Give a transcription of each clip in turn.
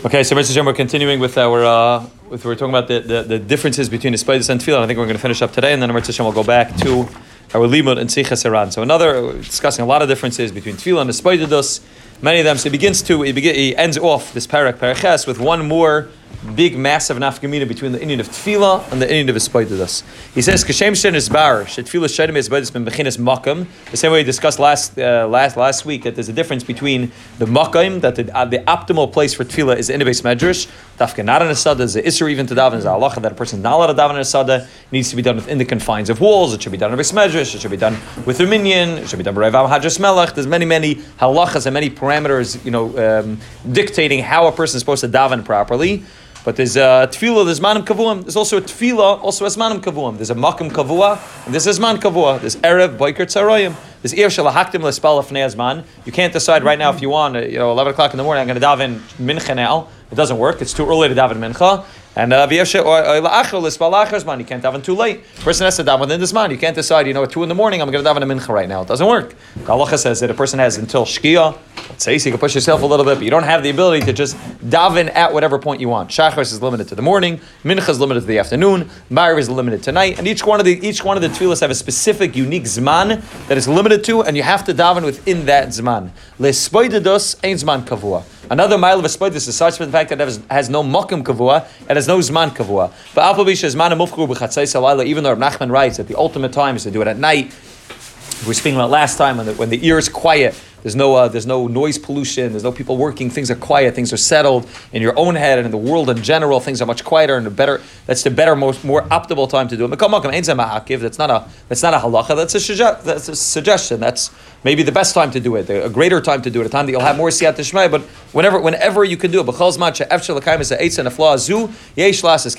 Okay, so Mr. Hashem, we're continuing with our, uh, with, we're talking about the, the, the differences between the Espoidus and Tefillah. I think we're going to finish up today, and then Mr. Hashem will go back to our Limud and Sichos HaRan. So another, discussing a lot of differences between Tefillah and Espoidus. Many of them, so he begins to, he, begin, he ends off this parak, paraches, with one more big, massive nafkamina between the Indian of Tefillah and the Indian of Espoidus. He says, Kashem Shen is bar, Shetfillah Shedim is ben Bechinas Makam. The same way we discussed last, uh, last, last week, that there's a difference between the Makam, that the, uh, the optimal place for Tefillah is in the base Medrash, Tafka not in a Sada, is the Isser even to daven, is the halacha that a person not allowed to daven in a Sada, needs to be done within the confines of walls, it should be done in a base Medrash, it should be done with a minion, it should be done by Rav Hadras Melech. There's many, many halachas and many parameters, you know, um, dictating how a person is supposed to daven properly. But there's a tefillah, there's manim kavuam. There's also a tefillah, also as manim kavuam. There's a makam kavua, and there's man kavua. There's erev boiker tzarayim. There's ir shalahaktim lespal azman. You can't decide right now if you want, you know, 11 o'clock in the morning, I'm going to daven mincha now. It doesn't work. It's too early to daven mincha. And uh, you can't daven too late. Person has to daven within this man. You can't decide, you know, at 2 in the morning, I'm going to daven a mincha right now. It doesn't work. Halacha says that a person has until shkia, let's say, so you can push yourself a little bit, but you don't have the ability to just daven at whatever point you want. Shachris is limited to the morning, mincha is limited to the afternoon, Ma'ariv is limited to night, and each one of the each one of the tefillahs have a specific, unique zman that is limited to, and you have to daven within that zman. Lespoidedos ein zman kavua. Another mile of a spoidus is such for the fact that it has, has no mokim kavua, it has no zman kavua. But alpha bisha zman mufku even though Nachman writes that the ultimate time is to do it at night. We were speaking about last time when the, when the ear is quiet, there's no, uh, there's no noise pollution. There's no people working. Things are quiet. Things are settled in your own head and in the world in general. Things are much quieter and better. That's the better, most more optimal time to do it. That's not a that's not a halacha. That's a, that's a suggestion. That's maybe the best time to do it. A greater time to do it. A time that you'll have more siyat. But whenever whenever you can do it,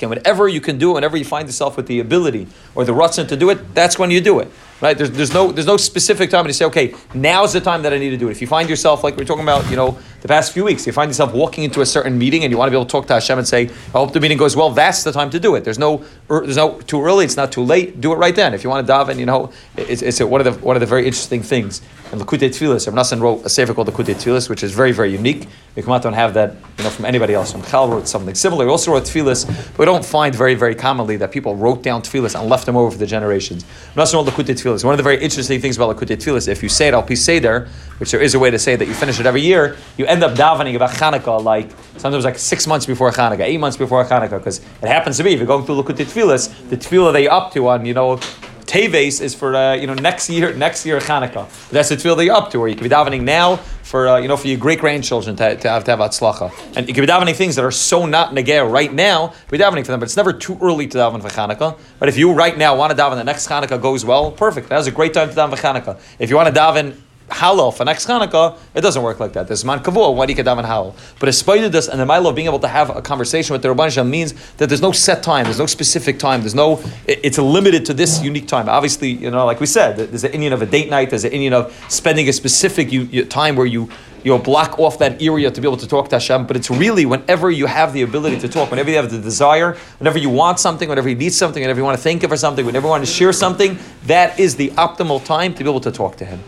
whenever you can do it, whenever you find yourself with the ability or the rutzin to do it, that's when you do it. Right? There's, there's no there's no specific time to say, okay, now's the time that I need to do it. If you find yourself like we are talking about, you know, the past few weeks, you find yourself walking into a certain meeting and you want to be able to talk to Hashem and say, I hope the meeting goes well. That's the time to do it. There's no Er, there's no too early. It's not too late. Do it right then. If you want to daven, you know, it's, it's one of the one of the very interesting things. And Lakutei Tfilis, Rav Nassan wrote a sefer called Lakutei Tfilis, which is very very unique. We come out don't have that, you know, from anybody else. From Chal wrote something similar. He also wrote Tfilis, but we don't find very very commonly that people wrote down Tfilis and left them over for the generations. Rav Nassan wrote Lakutei Tfilis. One of the very interesting things about Lakutei Tfilis, if you say it al there, which there is a way to say that you finish it every year, you end up davening about Hanukkah like sometimes like six months before Hanukkah, eight months before Hanukkah, because it happens to be if you're going through Lakutei Tfilis, the tefillah they up to on, you know, Teves is for uh, you know next year, next year Hanukkah. That's the tefillah you're up to, where you can be davening now for uh, you know for your great grandchildren to, to, have to have atzlacha, and you can be davening things that are so not negay right now. Be davening for them, but it's never too early to daven for Hanukkah. But if you right now want to daven, the next Hanukkah goes well, perfect. That was a great time to daven for Hanukkah. If you want to daven halal for next Hanukkah, it doesn't work like that. There's man kavua, you get daven halal? But despite this, and the mile of being able to have a conversation with the Rabban Shem means that there's no set time, there's no specific time, there's no, it's limited to this unique time. Obviously, you know, like we said, there's an Indian of a date night, there's an Indian of spending a specific time where you you know, block off that area to be able to talk to Hashem. But it's really whenever you have the ability to talk, whenever you have the desire, whenever you want something, whenever you need something, whenever you want to thank Him for something, whenever you want to share something, that is the optimal time to be able to talk to Him.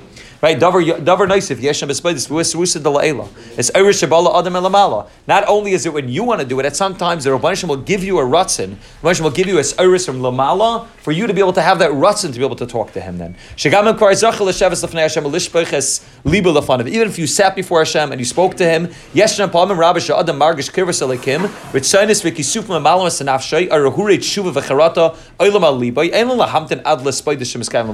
Right? Davar davar noisif yeshem bespaydis v'usarusa de la'ela. It's irish shabala adam elamala. Not only is it when you want to do it, at sometimes the Rabbanishim will give you a rutzin. Rabbanishim will give you a iris from lamala for you to be able to have that rutzin to be able to talk to him. Then. Even if you sat before Hashem and you spoke to him, yeshem palmim rabbi adam margish kirvas alekim ritzainis v'kisufim amalam sanafshay arahure tshuva v'charata oilam al liba ein lahamtin ad l'spaydis shemiskayim.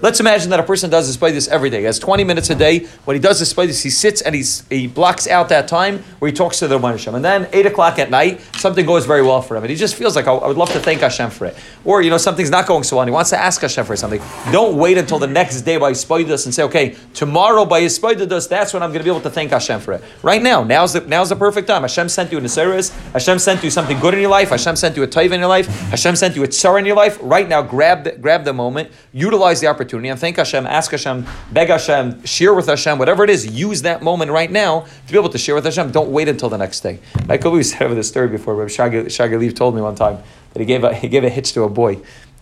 Let's imagine that a person does this by this every day. Has 20 minutes a day. When he does spiders, he sits and he's, he blocks out that time where he talks to the Rabban Hashem. And then 8 o'clock at night, something goes very well for him. And he just feels like, oh, I would love to thank Hashem for it. Or, you know, something's not going so well and he wants to ask Hashem for something. Don't wait until the next day by his spiders and say, okay, tomorrow by his spiders, that's when I'm going to be able to thank Hashem for it. Right now, now's the, now's the perfect time. Hashem sent you an Asiris. Hashem sent you something good in your life. Hashem sent you a taiva in your life. Hashem sent you a tsar in your life. Right now, grab the, grab the moment, utilize the opportunity, and thank Hashem, ask Hashem, beg Hashem, share with Hashem, whatever it is, use that moment right now to be able to share with Hashem. Don't wait until the next day. Michael, we said over this story before. Rabbi Shagaliv told me one time that he gave a, he gave a hitch to a boy.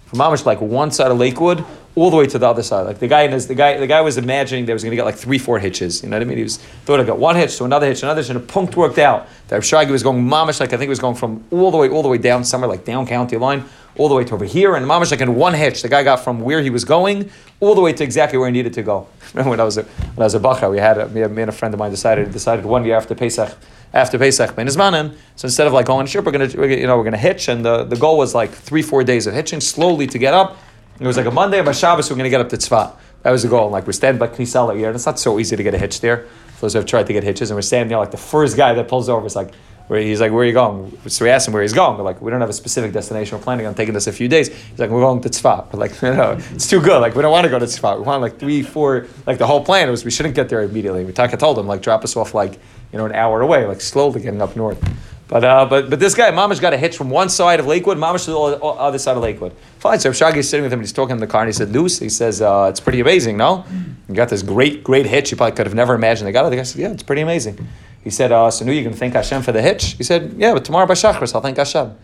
From Amish like one side of Lakewood all the way to the other side. Like the guy the guy the guy was imagining they was going to get like three four hitches. You know what I mean? He was thought I got one hitch to another hitch, another hitch, and a punct worked out. That Shagi was going mamish like I think it was going from all the way all the way down somewhere like down county line all the way to over here, and mamish like in one hitch, the guy got from where he was going all the way to exactly where he needed to go. Remember when I was a, when I was a bacha, we had a, me, me and a friend of mine decided decided one year after Pesach after Pesach ben Izmanim. So instead of like going on a trip, we're gonna you know we're gonna hitch, and the, the goal was like three four days of hitching slowly to get up. It was like a Monday, of by Shabbos, we're to get up to Tzfat. That was the goal. Like, we're standing by Knisala here, and it's not so easy to get a hitch there. For those who have tried to get hitches, and we're standing there, like, the first guy that pulls over is like, where he's like, where are you going? So we asked him where he's going. We're like, we don't have a specific destination. We're planning on taking this a few days. He's like, we're going to Tzfat. We're like, no, it's too good. Like, we don't want to go to Tzfat. We want like three, four, like the whole plan was we shouldn't get there immediately. We Taka told him, like, drop us off like, you know, an hour away, like slowly getting up north. But, uh, but, but this guy, Mamish got a hitch from one side of Lakewood, Mamish to the other side of Lakewood. Fine, so Shagi sitting with him and he's talking in the car and he said, Luce, he says, uh, it's pretty amazing, no? You got this great, great hitch. You probably could have never imagined they got it. The guy said, yeah, it's pretty amazing. He said, uh, so now you can thank Hashem for the hitch? He said, yeah, but tomorrow by Shachris, I'll thank Hashem.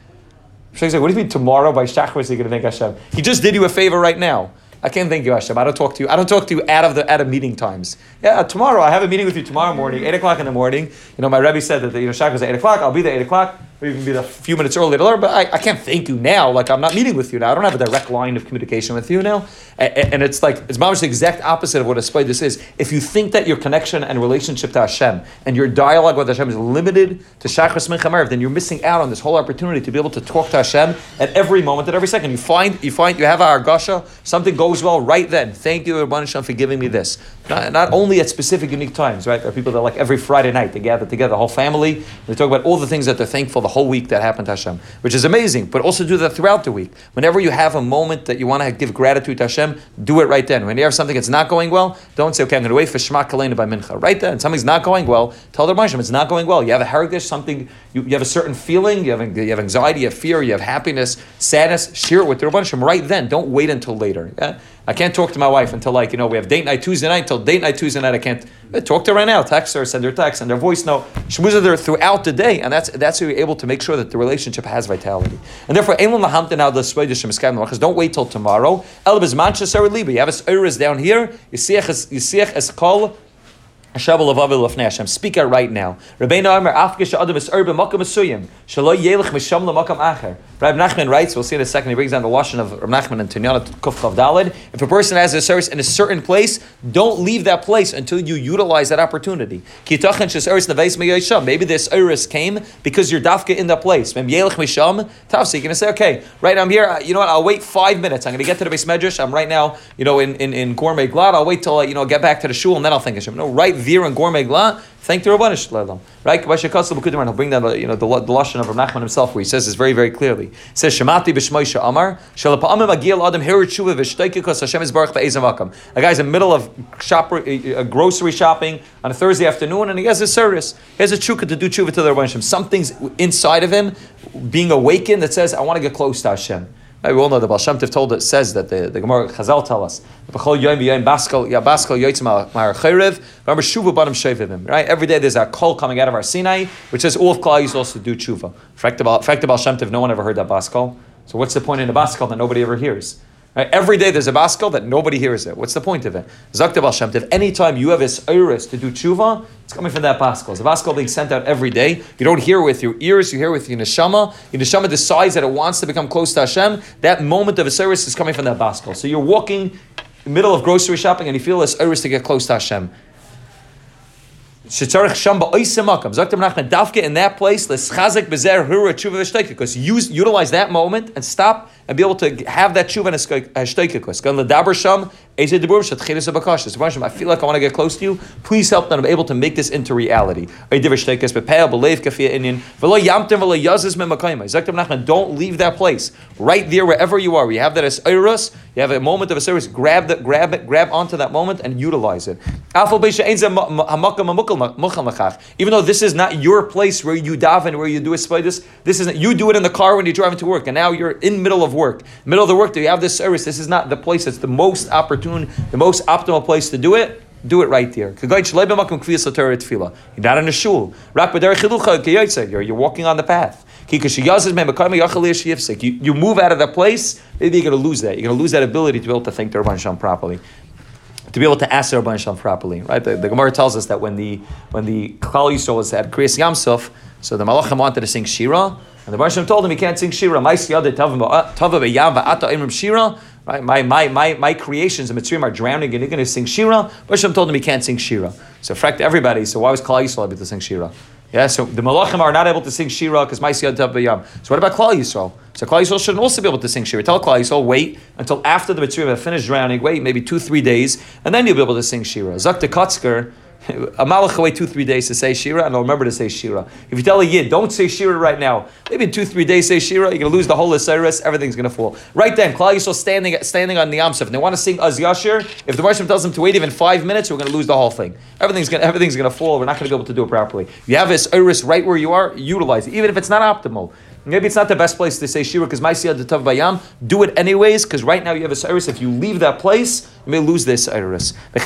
Shagi said, what do you mean tomorrow by Shachris you're going to thank Hashem? He just did you a favor right now. I can't thank you, Hashem. I don't talk to you. I don't talk to you out of the out of meeting times. Yeah, tomorrow I have a meeting with you tomorrow morning, eight o'clock in the morning. You know, my Rebbe said that the, you know was at eight o'clock. I'll be there eight o'clock. Or can be a few minutes early to learn, but I, I can't thank you now. Like I'm not meeting with you now. I don't have a direct line of communication with you now. And, and it's like it's almost the exact opposite of what a this is. If you think that your connection and relationship to Hashem and your dialogue with Hashem is limited to Shachris Minchamer, then you're missing out on this whole opportunity to be able to talk to Hashem at every moment, at every second. You find you find you have our argasha, something goes well right then. Thank you, Rabban Hashem, for giving me this. Not, not only at specific unique times, right? There are people that like every Friday night they gather together, the whole family. They talk about all the things that they're thankful the whole week that happened to Hashem, which is amazing. But also do that throughout the week. Whenever you have a moment that you want to give gratitude to Hashem, do it right then. When you have something that's not going well, don't say, okay, I'm going to wait for Shema Kalena by Mincha. Right then, something's not going well, tell the Hashem it's not going well. You have a heritage, something, you, you have a certain feeling, you have, you have anxiety, you have fear, you have happiness, sadness, share it with the Hashem right then. Don't wait until later. Yeah? I can't talk to my wife until like, you know, we have date night Tuesday night, until date night Tuesday night, I can't uh, talk to her right now, text her, send her text, send her voice note. Shmuzah there throughout the day, and that's that's how you're able to make sure that the relationship has vitality. And therefore, don't wait till tomorrow. You have a down here, you see es kol Of. Speak it right now. Rabbeinu. Rabbi Nachman writes, we'll see in a second, he brings down the lashon of Rabbi Nachman and Tunyana Kuf Chav Dalid. If a person has a service in a certain place, don't leave that place until you utilize that opportunity. Maybe this Iris came because you're dafka in that place. Tavsi. You're going to say, okay, right, I'm here. You know what? I'll wait five minutes. I'm going to get to the base medrash. I'm right now, you know, in, in, in Gourmet Glatt. I'll wait till, you know, get back to the shul and then I'll think Hashem. No, right Vir and Gourmet Glatt, thank the Rabban Shalom. Right? He'll bring down you know, the, the Lashon of Rav Nachman himself, where he says this very, very clearly. He says, Shemati b'shmoisha Amar, Shalapa'amim agil adam hirit shuva v'shteikikus Hashem is baruch ba'ezam A guy's in the middle of shop, grocery shopping on a Thursday afternoon, and he has a service. He has a chukah to do tshuva to the Rabban Something's inside of him being awakened that says, I want to get close to Hashem. We all know the Baal Shem Tov told it says that the, the Gemara Chazal tell us right every day there's a call coming out of our Sinai which says all of Klal Yisrael also do tshuva. In Fact about Baal Shem Tov, no one ever heard that Baskal. So what's the point in the Baskal that nobody ever hears? Right? Every day there's a baskal that nobody hears it. What's the point of it? Zakta Baal Shem Tov, anytime you have this iris to do tshuva, it's coming from that baskal. It's a baskal being sent out every day. You don't hear with your ears, you hear with your neshama. Your neshama decides that it wants to become close to Hashem. That moment of a service is coming from that baskal. So you're walking middle of grocery shopping and you feel this iris to get close to Hashem. Shetzarich sham ba'oisemakam. Zaktim nachman dafke in that place. Let's chazek bezer hura tshuva Because use utilize that moment and stop and be able to have that tshuva and. Gan ledaber sham abakashis. I feel like I want to get close to you. Please help that I'm able to make this into reality. Don't leave that place. Right there, wherever you are, we have that as iris. You have a moment of a service. Grab that, grab it, grab onto that moment and utilize it. Even though this is not your place where you daven, where you do a spider, this isn't. You do it in the car when you're driving to work, and now you're in middle of work. Middle of the work, do you have this service? This is not the place that's the most opportune, the most optimal place to do it. Do it right there. You're not in a shul. You're, you're walking on the path. You, you move out of that place, maybe you're going to lose that. You're going to lose that ability to be able to think the Rabban Shalom properly to be able to ask the Rabban Shalom properly, right? The, the Gemara tells us that when the when the Klal Yisrael was at Kriyas Yamsuf, so the Malachim wanted to sing Shira, and the Baruch told him he can't sing Shira. My uh, Shira. Right? My, my, my, my creations, the Mitzrayim are drowning and you're going to sing Shira. Baruch told him he can't sing Shira. So fracked everybody. So why was Klal Yisrael able to sing Shira? Yeah, so the Malachim are not able to sing Shira because Maisi Yad Yam. So what about Klal Yisrael? So Klal Yisrael shouldn't also be able to sing Shira. Tell Klal Yisrael, wait until after the Mitzrayim have finished drowning, wait maybe two, three days, and then you'll be able to sing Shira. Zakta Kotzker, a malach away two, three days to say Shira, and I'll remember to say Shira. If you tell a Yid, don't say Shira right now, maybe in two, three days say Shira, you're going to lose the whole Osiris, everything's going to fall. Right then, Klal Yisrael standing, standing on the Yamsuf, and they want to sing Az Yashir, if the Marshal tells them to wait even five minutes, we're going to lose the whole thing. Everything's going everything's going to fall, we're not going to be able to do it properly. You have this Iris right where you are, utilize it, even if it's not optimal. Maybe it's not the best place to say Shira because Maisi the Tav Bayam. Do it anyways because right now you have a Cyrus. If you leave that place, you may lose this Cyrus. Rav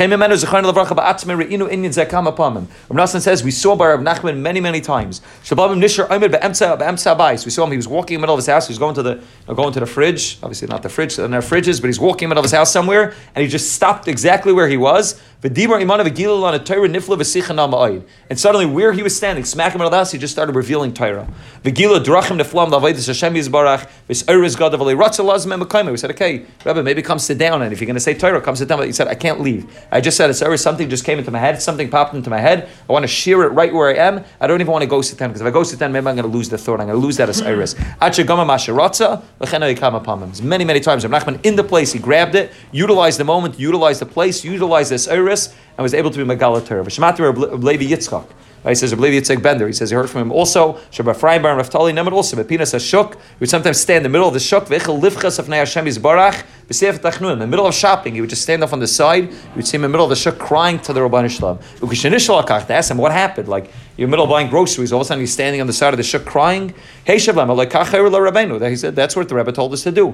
Nassan says we saw Bar Nachman many many times. We saw him. He was walking in the middle of his house. He was going to the going to the fridge. Obviously not the fridge. There are fridges, but he's walking in the middle of his house somewhere, and he just stopped exactly where he was. And suddenly, where he was standing, smack him in the house, he just started revealing Torah. We said, okay, Rabbi, maybe come sit down, and if you're going to say Torah, come sit down. But he said, I can't leave. I just said, it's always something just came into my head, something popped into my head. I want to share it right where I am. I don't even want to go sit down because if I go sit down, maybe I'm going to lose the thought. I'm going to lose that as Iris. Many, many times, Rav Nachman in the place, he grabbed it, utilized the moment, utilized the place, utilized this Iris, and was able to be Megala Torah. V'shematir Levi Yitzchak. Right, he says, I believe Yitzhak Bender. He says he heard from him also. Shabbat Ephraim Bar Naftali Nemad also. Bepinas Hashuk. He would sometimes stand in the middle of the shuk. V'echel livchas of Hashem Yisbarach. In the middle of shopping, he would just stand off on the side. You would see him in the middle of the shuk crying to the Rabban Shalom. They asked him what happened. Like you're in the middle of buying groceries, all of a sudden he's standing on the side of the shuk crying. Hey Shabbat, He said that's what the Rebbe told us to do.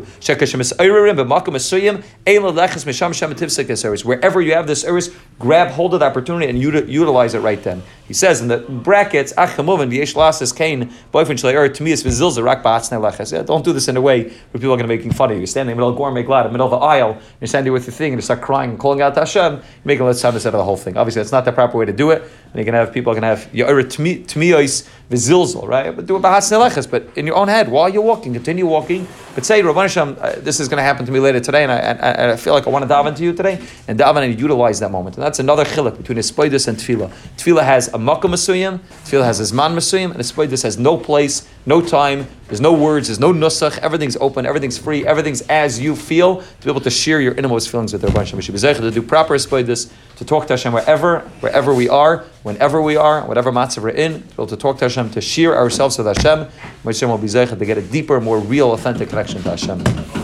Wherever you have this eris, grab hold of the opportunity and utilize it right then. He says in the brackets, Achamovin kain boyfriend. Don't do this in a way where people are going to be making fun of you. You're standing in the middle of Gourmet Glatt, in the middle of the aisle, and you're standing with your thing and you start crying and calling out to Hashem, you're making a sound out of the whole thing. Obviously, that's not the proper way to do it. And you can have people to have yair tmias v'zilzel, right? But do it ba'atzne leches. But in your own head, while you're walking, continue walking. But say, Rabban Hashem, uh, this is going to happen to me later today, and I, and I feel like I want to daven to you today, and daven and utilize that moment. And that's another chiluk between espoidus and tefillah. Tefillah has a makkah masuyim, tefillah has a zman masuyim, and espoidus has no place, no time, there's no words, there's no nusach, everything's open, everything's free, everything's as you feel, to be able to share your innermost feelings with Rabban Hashem. To do proper espoidus, to talk to Hashem wherever, wherever we are, whenever we are, whatever matzah we're in, to be able to talk to Hashem, to share ourselves with Hashem. Hashem will be to get a deeper, more real, authentic connection to Hashem.